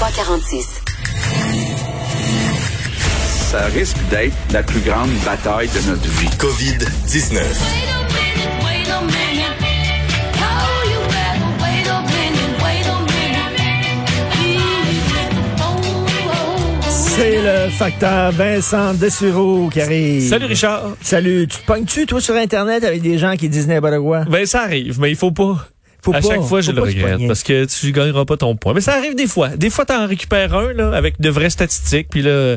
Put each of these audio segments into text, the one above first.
346. Ça risque d'être la plus grande bataille de notre vie. COVID-19. C'est le facteur Vincent Dessureau qui arrive. Salut Richard. Salut. Tu te pognes-tu, toi, sur Internet avec des gens qui disent n'importe quoi? Ben ça arrive, mais il faut pas. Faut à pas, chaque fois, je le regrette parce que tu gagneras pas ton point. Mais ça arrive des fois. Des fois, t'en récupères un là avec de vraies statistiques, puis là,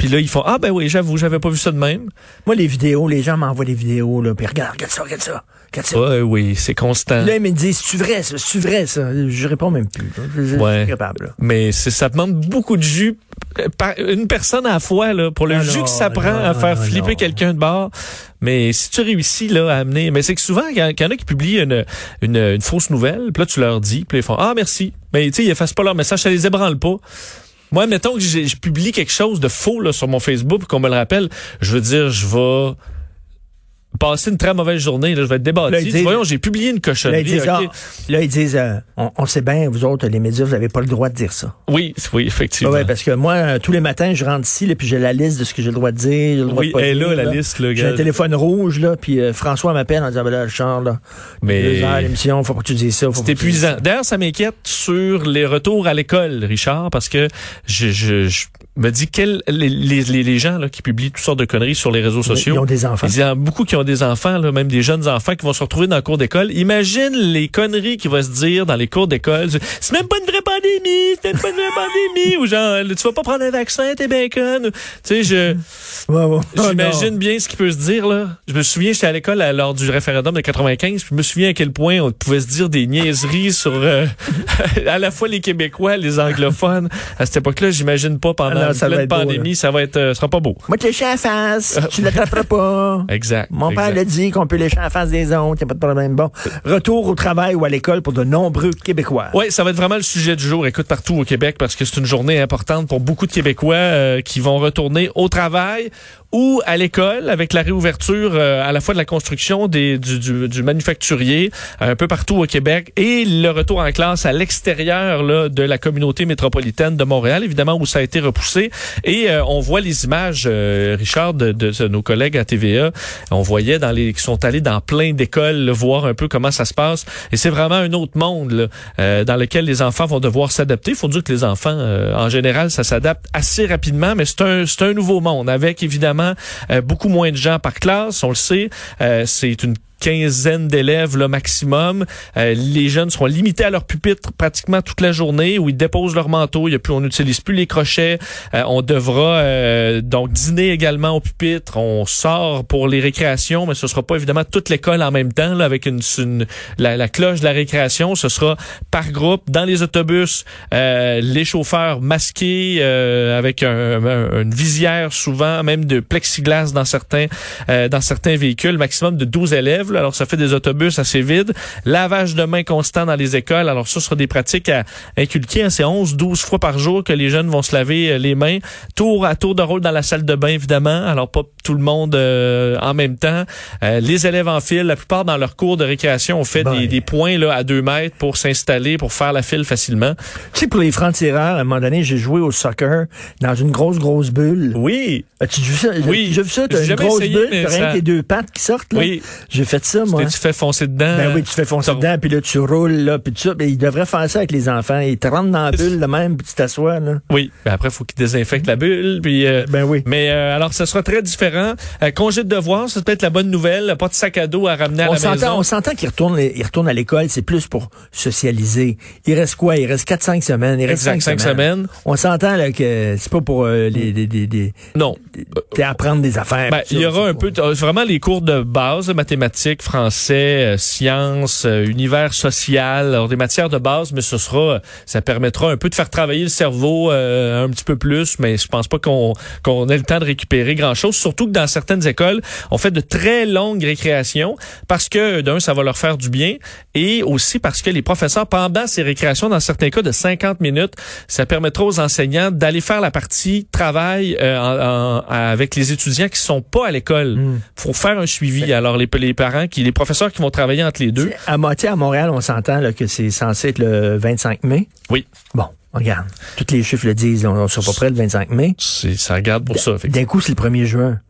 puis là ils font ah ben oui, j'avoue, j'avais pas vu ça de même. Moi, les vidéos, les gens m'envoient des vidéos, là, puis regarde, regarde ça, regarde ça, regarde ça. Ouais, oui, c'est constant. Là, ils me disent, c'est vrai, ça, c'est vrai, ça? Je réponds même plus. Je, Ouais. suis capable, là. Mais c'est ça demande beaucoup de jus euh, par une personne à la fois là pour le Ah jus que ça prend non, à faire non, flipper quelqu'un de bord. Mais si tu réussis là à amener, mais c'est que souvent il y, en- a qui publient une, une, une fausse nouvelle, puis là tu leur dis, puis là, ils font ah merci. Mais tu sais ils effacent pas leur message, ça les ébranle pas. Moi, mettons que je publie quelque chose de faux là, sur mon Facebook, qu'on me le rappelle, je veux dire, je vais passer une très mauvaise journée, là, je vais être débattu. Là, ils disent- Voyons, j'ai publié une Là, cochonnerie. ils disent, ah, là, ils disent euh, on, on sait bien, vous autres, les médias, vous n'avez pas le droit de dire ça. Oui, oui, effectivement. Ouais, parce que moi, euh, tous les matins, je rentre ici, là, puis j'ai la liste de ce que j'ai le droit de dire. j'ai le droit Oui, de elle est dire, là, la liste, là, J'ai un téléphone rouge, là, puis euh, François m'appelle en disant, ben là, Richard, là, Mais- deux heures l'émission, faut pas que tu dises ça. C'est épuisant. D'ailleurs, ça m'inquiète sur les retours à l'école, Richard, parce que je, je, je me dis quels les, les, les- gens là, qui publient toutes sortes de conneries sur les réseaux sociaux. Ils ont des enfants. Il y en a beaucoup qui ont des enfants, là, même des jeunes enfants qui vont se retrouver dans le cours d'école. Imagine les conneries qui vont se dire dans les cours d'école. C'est même pas une vraie pandémie, c'est même pas une vraie pandémie. Ou genre, tu vas pas prendre un vaccin, t'es conne. Tu sais, je... Ouais, ouais. Oh, J'imagine bien ce qui peut se dire là. Je me souviens, j'étais à l'école lors du référendum de 95, puis je me souviens à quel point on pouvait se dire des niaiseries sur euh, à la fois les Québécois, les anglophones. À cette époque-là, j'imagine pas pendant non, ça va beau, pandémie, ça va être, euh, sera pas beau. Moi, te lécher à la face, tu l'attraperas pas. Exact. Mon père l'a dit qu'on peut lécher à la face des autres, y a pas de problème. Bon, retour au travail ou à l'école pour de nombreux Québécois. Oui, ça va être vraiment le sujet du jour. Écoute, partout au Québec, parce que c'est une journée importante pour beaucoup de Québécois euh, qui vont retourner au travail ou à l'école avec la réouverture euh, à la fois de la construction des, du, du, du manufacturier euh, un peu partout au Québec et le retour en classe à l'extérieur là, de la communauté métropolitaine de Montréal, évidemment, où ça a été repoussé. Et euh, on voit les images, euh, Richard, de, de, nos collègues à TVA. On voyait dans les qui sont allés dans plein d'écoles voir un peu comment ça se passe. Et c'est vraiment un autre monde là, euh, dans lequel les enfants vont devoir s'adapter. Il faut dire que les enfants, euh, en général, ça s'adapte assez rapidement, mais c'est un, c'est un nouveau monde avec évidemment euh, beaucoup moins de gens par classe. On le sait, Euh, c'est une quinzaine d'élèves le maximum. Euh, les jeunes seront limités à leur pupitre pratiquement toute la journée où ils déposent leur manteau. Il y a plus, on n'utilise plus les crochets. Euh, on devra euh, donc dîner également au pupitre. On sort pour les récréations, mais ce sera pas évidemment toute l'école en même temps là, avec une, une- la, la cloche de la récréation. Ce sera par groupe dans les autobus. euh, les chauffeurs masqués euh, avec un- un- une visière souvent, même de plexiglas dans certains euh, dans certains véhicules, maximum de 12 élèves. Là. alors ça fait des autobus assez vides. Lavage de mains constant dans les écoles. Alors ça sera des pratiques à inculquer. hein. C'est 11, 12 fois par jour que les jeunes vont se laver euh, les mains. Tour à tour de rôle dans la salle de bain, évidemment. Alors pas tout le monde euh, en même temps. Euh, les élèves en file, la plupart dans leur cours de récréation ont fait Ben. des, des points là, à deux mètres pour s'installer, pour faire la file facilement. Tu sais, pour les francs-tireurs, à un moment donné, j'ai joué au soccer dans une grosse, grosse bulle. Oui. As-tu vu ça? Oui. J'ai vu ça, t'as une grosse essayé, bulle, rien ça- que tes deux pattes qui sortent, là? Oui. J'ai fait ça, moi. Tu fais foncer dedans? Ben oui, tu fais foncer dedans, puis là, tu roules, là, puis tout ça. Ben, ils devraient faire ça avec les enfants. Ils te rentrent dans la bulle, de même, puis tu t'assois, là. Oui, ben après, il faut qu'ils désinfectent la bulle. Puis, euh, Ben oui. Mais euh, alors, ça sera très différent. Euh, congé de devoir, c'est peut-être la bonne nouvelle. Pas de sac à dos à ramener à la maison. on s'entend qu'ils retournent, ils retournent à l'école, c'est plus pour socialiser. Il reste quoi? Il reste 4-5 semaines. Il reste Exact, 5 cinq semaines. On s'entend, là, que c'est pas pour les, les, les, les- Non. t'es apprendre des affaires. Ben, il y aura un peu, vraiment les cours de base, mathématiques, mathématiques, français, euh, sciences, euh, univers social, alors des matières de base, mais ce sera, ça permettra un peu de faire travailler le cerveau euh, un petit peu plus, mais je pense pas qu'on qu'on ait le temps de récupérer grand chose. Surtout que dans certaines écoles, on fait de très longues récréations parce que d'un, ça va leur faire du bien, et aussi parce que les professeurs pendant ces récréations, dans certains cas de 50 minutes, ça permettra aux enseignants d'aller faire la partie travail euh, en- en- avec les étudiants qui sont pas à l'école. Hmm. Faut faire un suivi. Alors les, les parents, qui, les professeurs qui vont travailler entre les deux. À, Mo- tu sais, à Montréal, on s'entend que c'est censé être le 25 mai. Oui. Bon, regarde. Tous les chiffres le disent. On, on sera pas près le 25 mai. C'est, ça regarde pour ça. D'un coup, c'est le 1er juin.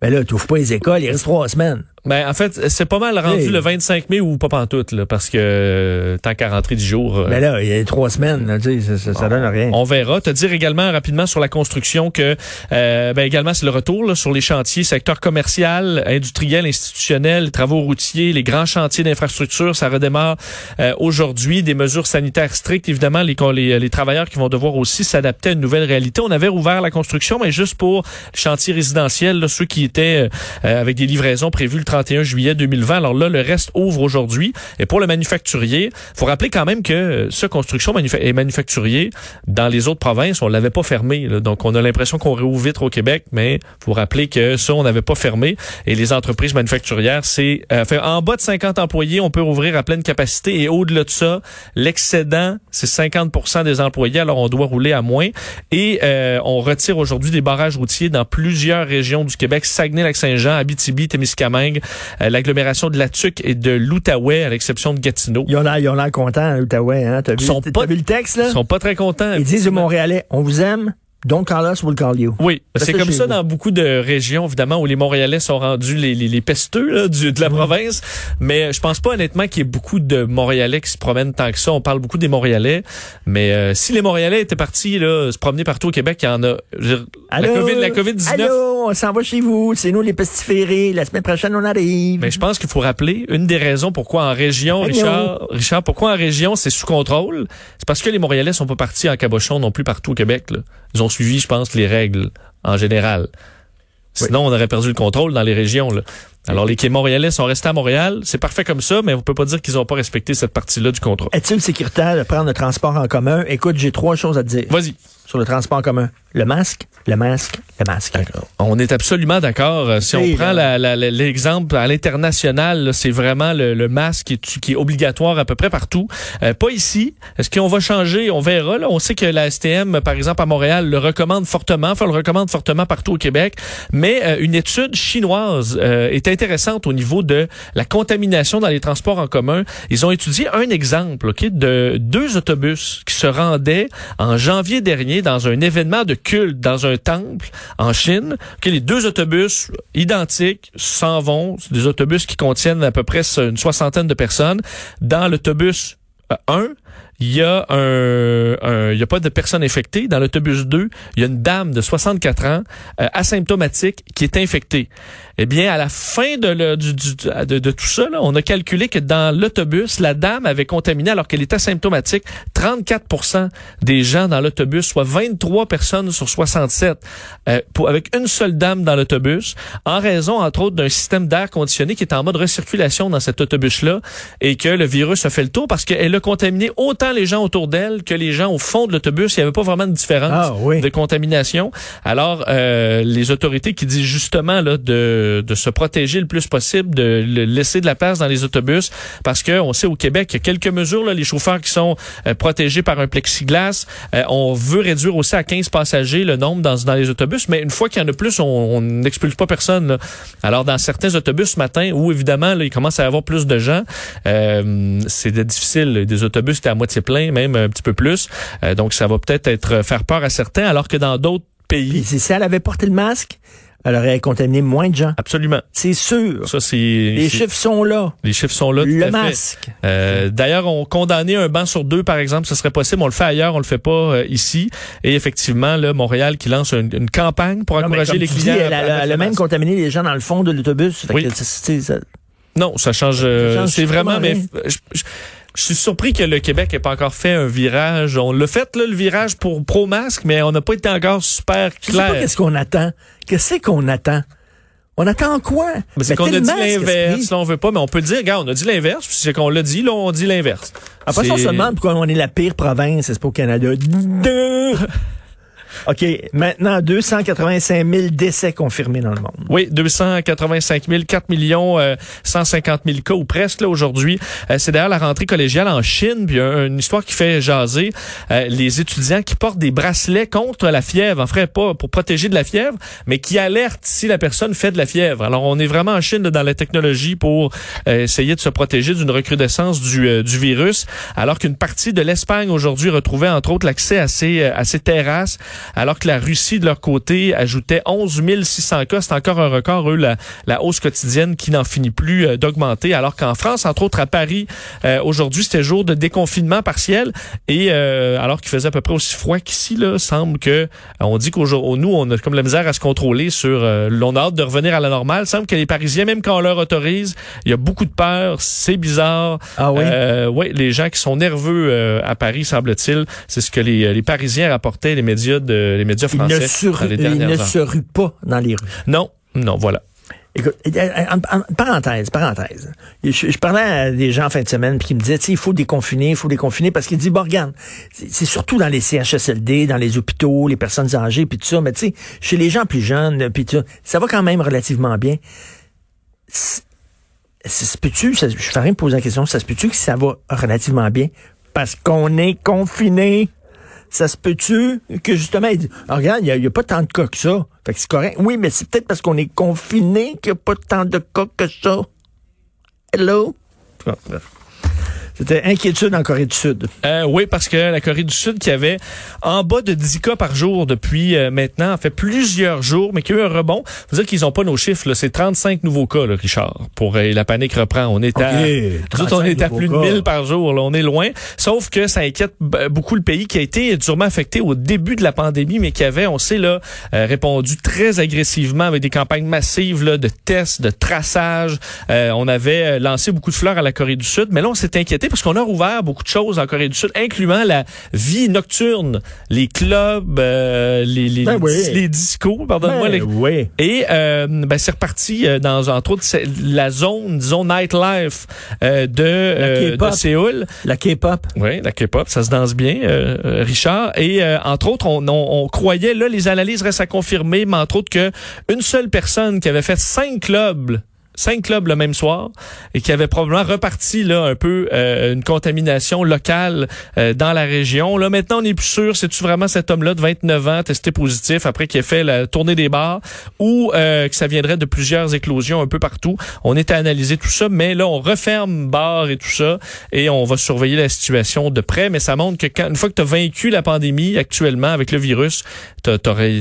Ben là, tu ouvres pas les écoles, il reste trois semaines. Ben, en fait, c'est pas mal rendu Hey. le 25 mai ou pas pantoute, là, parce que euh, tant qu'à rentrer du jour. euh, Ben là, il y a trois semaines, là, tu sais, ça, ça, ça donne rien. On verra. Te dire également rapidement sur la construction que euh, ben également c'est le retour là, sur les chantiers secteur commercial, industriel, institutionnel, les travaux routiers, les grands chantiers d'infrastructure, ça redémarre euh, aujourd'hui. Des mesures sanitaires strictes, évidemment, les, les, les travailleurs qui vont devoir aussi s'adapter à une nouvelle réalité. On avait rouvert la construction, mais juste pour les chantiers résidentiels, là, ceux qui étaient euh, avec des livraisons prévues le 31 juillet 2020. Alors là, le reste ouvre aujourd'hui. Et pour le manufacturier, faut rappeler quand même que ce construction et manufacturier, dans les autres provinces, on l'avait pas fermé. là. Donc, on a l'impression qu'on réouvre vite au Québec, mais faut rappeler que ça, on n'avait pas fermé. Et les entreprises manufacturières, c'est euh, en bas de 50 employés, on peut rouvrir à pleine capacité. Et au-delà de ça, l'excédent, c'est 50% des employés. Alors, on doit rouler à moins. Et euh, on retire aujourd'hui des barrages routiers dans plusieurs régions du Québec. Saguenay-Lac-Saint-Jean, Abitibi, Témiscamingue, l'agglomération de La Tuque et de l'Outaouais, à l'exception de Gatineau. Ils ont l'air, ils ont l'air contents, à l'Outaouais, hein. T'as vu, Sont t'as pas- vu le texte, là? Ils sont pas très contents. Ils disent aux Montréalais, on vous aime, don't call us, we'll call you. Oui, c'est comme ça vous. dans beaucoup de régions, évidemment, où les Montréalais sont rendus les, les, les pesteux là, du, de la province. Mais je pense pas honnêtement qu'il y ait beaucoup de Montréalais qui se promènent tant que ça. On parle beaucoup des Montréalais. Mais euh, si les Montréalais étaient partis là, se promener partout au Québec, il y en a. dire, la Allô? COVID, la COVID-19. Allô, on s'en va chez vous, c'est nous les pestiférés, la semaine prochaine on arrive. Mais je pense qu'il faut rappeler une des raisons pourquoi en région, Allô? Richard, Richard, pourquoi en région c'est sous contrôle, c'est parce que les Montréalais sont pas partis en cabochon non plus partout au Québec. Là. Ils ont suivi, je pense, les règles en général. Sinon, on aurait perdu le contrôle dans les régions. Là. Alors, les Montréalais sont restés à Montréal. C'est parfait comme ça, mais on peut pas dire qu'ils ont pas respecté cette partie-là du contrat. Est-il sécuritaire de prendre le transport en commun? Écoute, j'ai trois choses à te dire Vas-y. Sur le transport en commun. Le masque, le masque, le masque. On est absolument d'accord. Euh, Si on prend l'exemple à l'international, c'est vraiment le, le masque qui est, qui est obligatoire à peu près partout. Euh, pas ici. Est-ce qu'on va changer? On verra. Là. On sait que la STM, par exemple, à Montréal, le recommande fortement. Enfin, le recommande fortement partout au Québec. Mais euh, une étude chinoise euh, est intéressante au niveau de la contamination dans les transports en commun. Ils ont étudié un exemple ok, de deux autobus qui se rendaient en janvier dernier dans un événement de culte dans un temple en Chine. Ok, les deux autobus identiques s'en vont. Des autobus qui contiennent à peu près une soixantaine de personnes. Dans l'autobus euh, 1, il y a un, un- il y a pas de personnes infectées. Dans l'autobus 2, il y a une dame de 64 ans euh, asymptomatique qui est infectée. Eh bien, à la fin de, le- du- du- de, de tout ça, là, on a calculé que dans l'autobus, la dame avait contaminé, alors qu'elle était asymptomatique, 34% des gens dans l'autobus, soit 23 personnes sur 67, euh, pour, avec une seule dame dans l'autobus, en raison, entre autres, d'un système d'air conditionné qui est en mode recirculation dans cet autobus-là, et que le virus a fait le tour parce qu'elle a contaminé autant les gens autour d'elle que les gens au fond de l'autobus. Il n'y avait pas vraiment de différence Ah oui. de contamination. Alors, euh, les autorités qui disent justement là, de, de se protéger le plus possible, de laisser de la place dans les autobus, parce que on sait au Québec, il y a quelques mesures, là, les chauffeurs qui sont euh, protégés par un plexiglas. Euh, on veut réduire aussi à 15 passagers le nombre dans, les autobus, mais une fois qu'il y en a plus, on n'expulse pas personne. Alors, dans certains autobus ce matin, où évidemment, là, il commence à y avoir plus de gens, euh, c'est difficile. Des autobus, c'était à moitié plein, même un petit peu plus. Donc, ça va peut-être être faire peur à certains, alors que dans d'autres pays, si elle avait porté le masque, elle aurait contaminé moins de gens. absolument. C'est sûr. Ça, c'est Les chiffres sont là. les chiffres sont là. Le masque. Euh, D'ailleurs, on condamnait un banc sur deux, par exemple, ce serait possible. On le fait ailleurs, on le fait pas euh, ici. Et effectivement, là, Montréal qui lance une, une campagne pour Non, encourager les dis, clients. elle, à- a- à elle a mettre le même masque. contaminé les gens dans le fond de l'autobus. Oui. Non, ça change. euh, change c'est vraiment. Mais strictement je, je- je suis surpris que le Québec n'ait pas encore fait un virage. On l'a fait là, le virage pour pro masque, mais on n'a pas été encore super Je sais pas clair. qu'est-ce qu'on attend. Qu'est-ce qu'on attend? On attend quoi? Mais c'est qu'on a dit l'inverse, là, on veut pas, mais on peut dire, regarde, on a dit l'inverse, puis c'est qu'on l'a dit, là, on dit l'inverse. Après on se demande pourquoi on est la pire province, c'est pas au Canada. OK, maintenant, 285 000 décès confirmés dans le monde. Oui, 285 000, 4 millions, euh, 150 000 cas ou presque là aujourd'hui. Euh, c'est d'ailleurs la rentrée collégiale en Chine, puis euh, une histoire qui fait jaser euh, les étudiants qui portent des bracelets contre la fièvre, en fait pas pour protéger de la fièvre, mais qui alertent si la personne fait de la fièvre. Alors on est vraiment en Chine dans la technologie pour euh, essayer de se protéger d'une recrudescence du, euh, virus, alors qu'une partie de l'Espagne aujourd'hui retrouvait entre autres l'accès à ces, euh, à ces terrasses, alors que la Russie de leur côté ajoutait 11 600 cas. C'est encore un record, eux, la, la hausse quotidienne qui n'en finit plus euh, d'augmenter, alors qu'en France, entre autres à Paris, euh, aujourd'hui c'était jour de déconfinement partiel et euh, alors qu'il faisait à peu près aussi froid qu'ici, là, semble que euh, on dit qu'aujourd'hui, nous, on a comme la misère à se contrôler sur, euh, on a hâte de revenir à la normale. semble que les Parisiens, même quand on leur autorise, il y a beaucoup de peur, c'est bizarre. Ah oui? Euh, ouais, les gens qui sont nerveux euh, à Paris, semble-t-il, c'est ce que les, les Parisiens rapportaient, les médias de les médias Il français ne, se, dans les il ne heures. se rue pas dans les rues. Non, non, voilà. Écoute, euh, en- en- parenthèse, parenthèse. Je, je parlais à des gens en fin de semaine puis qui me disaient, il faut déconfiner, il faut déconfiner parce qu'ils disent, bon, regarde, c'est surtout dans les CHSLD, dans les hôpitaux, les personnes âgées puis tout ça, mais tu sais, chez les gens plus jeunes puis tout ça, ça va quand même relativement bien. Ça se peut-tu, je fais rien poser la question, ça se peut-tu que ça va relativement bien? Parce qu'on est confiné? Ça se peut-tu que justement, il dit, Ah, regarde, il n'y a, pas tant de cas que ça. Fait que c'est correct. Oui, mais c'est peut-être parce qu'on est confiné qu'il n'y a pas tant de cas que ça. Hello? En tout cas, bref. C'était inquiétude en Corée du Sud. Euh, oui, parce que la Corée du Sud qui avait en bas de 10 cas par jour depuis euh, maintenant, en fait plusieurs jours, mais qui a eu un rebond. Faut dire qu'ils n'ont pas nos chiffres. là. C'est 35 nouveaux cas, là, Richard. Pour euh, la panique reprend. On est à, Ok, nous autres, on 35 est à plus de cas. 1000 par jour. Là. On est loin. Sauf que ça inquiète beaucoup le pays qui a été durement affecté au début de la pandémie, mais qui avait, on sait là, répondu très agressivement avec des campagnes massives là, de tests, de traçage. Euh, on avait lancé beaucoup de fleurs à la Corée du Sud, mais là, on s'est inquiété parce qu'on a rouvert beaucoup de choses en Corée du Sud, incluant la vie nocturne, les clubs, euh, les, les, Ben oui. les discos, pardonne-moi. Ben les- oui. et euh, ben, c'est reparti euh, dans entre autres la zone, disons nightlife euh, de, euh, de Séoul. La K-pop. Oui, la K-pop, ça se danse bien, euh, Richard. Et euh, entre autres, on, on, on croyait là, les analyses restent à confirmer, mais entre autres que une seule personne qui avait fait cinq clubs cinq clubs le même soir et qui avait probablement reparti là un peu euh, une contamination locale euh, dans la région. Là maintenant on n'est plus sûr c'est-tu vraiment cet homme-là de 29 ans testé positif après qu'il ait fait la tournée des bars ou euh, que ça viendrait de plusieurs éclosions un peu partout. On est à analyser tout ça mais là on referme bars et tout ça et on va surveiller la situation de près mais ça montre que quand une fois que tu as vaincu la pandémie actuellement avec le virus, t'aurais-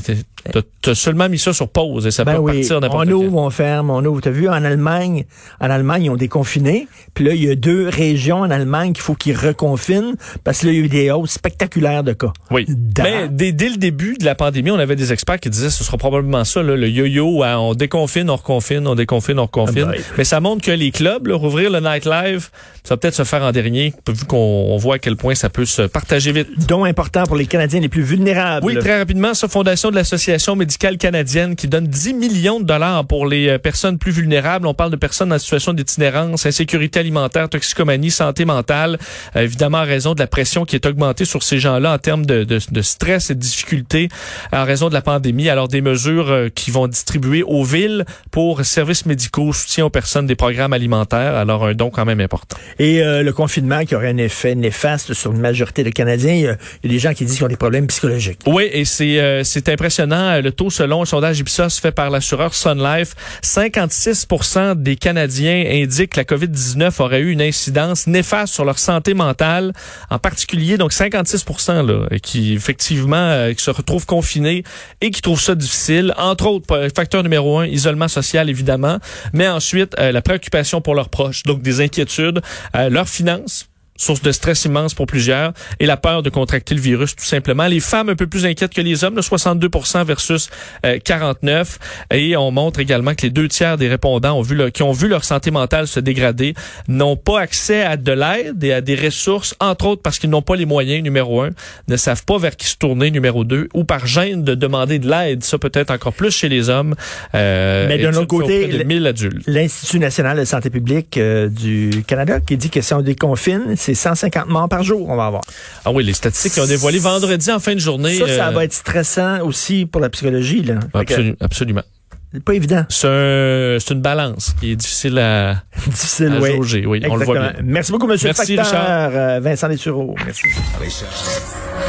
t'as- seulement mis ça sur pause et ça Ben peut oui, partir on n'importe quand. ouvre, on ferme, on ouvre. T'as vu, en Allemagne, en Allemagne, ils ont déconfiné. Puis là, il y a deux régions en Allemagne qu'il faut qu'ils reconfinent parce que là, il y a eu des hausses spectaculaires de cas. Oui. Dans- Mais dès, dès le début de la pandémie, on avait des experts qui disaient que ce sera probablement ça, là, le yo-yo, hein, on déconfine, on reconfine, on déconfine, on reconfine. Ah ben. Mais ça montre que les clubs, là, rouvrir le nightlife, ça va peut-être se faire en dernier, vu qu'on on voit à quel point ça peut se partager vite. dont important pour les Canadiens les plus vulnérables. Oui, très rapidement, ça, fondation de l'Association médicale canadienne qui donne 10 millions de dollars pour les euh, personnes plus vulnérables. On parle de personnes en situation d'itinérance, insécurité alimentaire, toxicomanie, santé mentale. Euh, évidemment, en raison de la pression qui est augmentée sur ces gens-là en termes de, de, de stress et de difficultés en raison de la pandémie. Alors, des mesures euh, qui vont distribuer aux villes pour services médicaux, soutien aux personnes, des programmes alimentaires. Alors, un don quand même important. Et euh, le confinement qui aurait un effet néfaste sur une majorité de Canadiens, il y a, il y a des gens qui disent qu'ils ont des problèmes psychologiques. Oui, et c'est euh, c'est impressionnant. Euh, Le taux, selon un sondage Ipsos fait par l'assureur Sun Life, 56% des Canadiens indiquent que la COVID-19 aurait eu une incidence néfaste sur leur santé mentale, en particulier donc 56 là, qui effectivement euh, se retrouvent confinés et qui trouvent ça difficile. Entre autres, facteur numéro un, isolement social évidemment, mais ensuite euh, la préoccupation pour leurs proches, donc des inquiétudes, leurs finances source de stress immense pour plusieurs, et la peur de contracter le virus tout simplement. Les femmes un peu plus inquiètes que les hommes, le 62% versus 49, et on montre également que les deux tiers des répondants ont vu le, qui ont vu leur santé mentale se dégrader n'ont pas accès à de l'aide et à des ressources, entre autres parce qu'ils n'ont pas les moyens, numéro un, ne savent pas vers qui se tourner, numéro deux, ou par gêne de demander de l'aide, ça peut-être encore plus chez les hommes. Euh, Mais d'un autre côté, l'Institut national de santé publique euh, du Canada qui dit que si on déconfine, c'est 150 morts par jour, on va avoir. Ah oui, les statistiques ont dévoilé vendredi en fin de journée. Ça, ça euh, va être stressant aussi pour la psychologie. Là. absolument. C'est pas évident. C'est une balance qui est difficile à, difficile, à jauger. Oui, on le voit bien. Merci beaucoup, M. le facteur. Richard. Euh, Vincent Dessureau. Merci. Richard.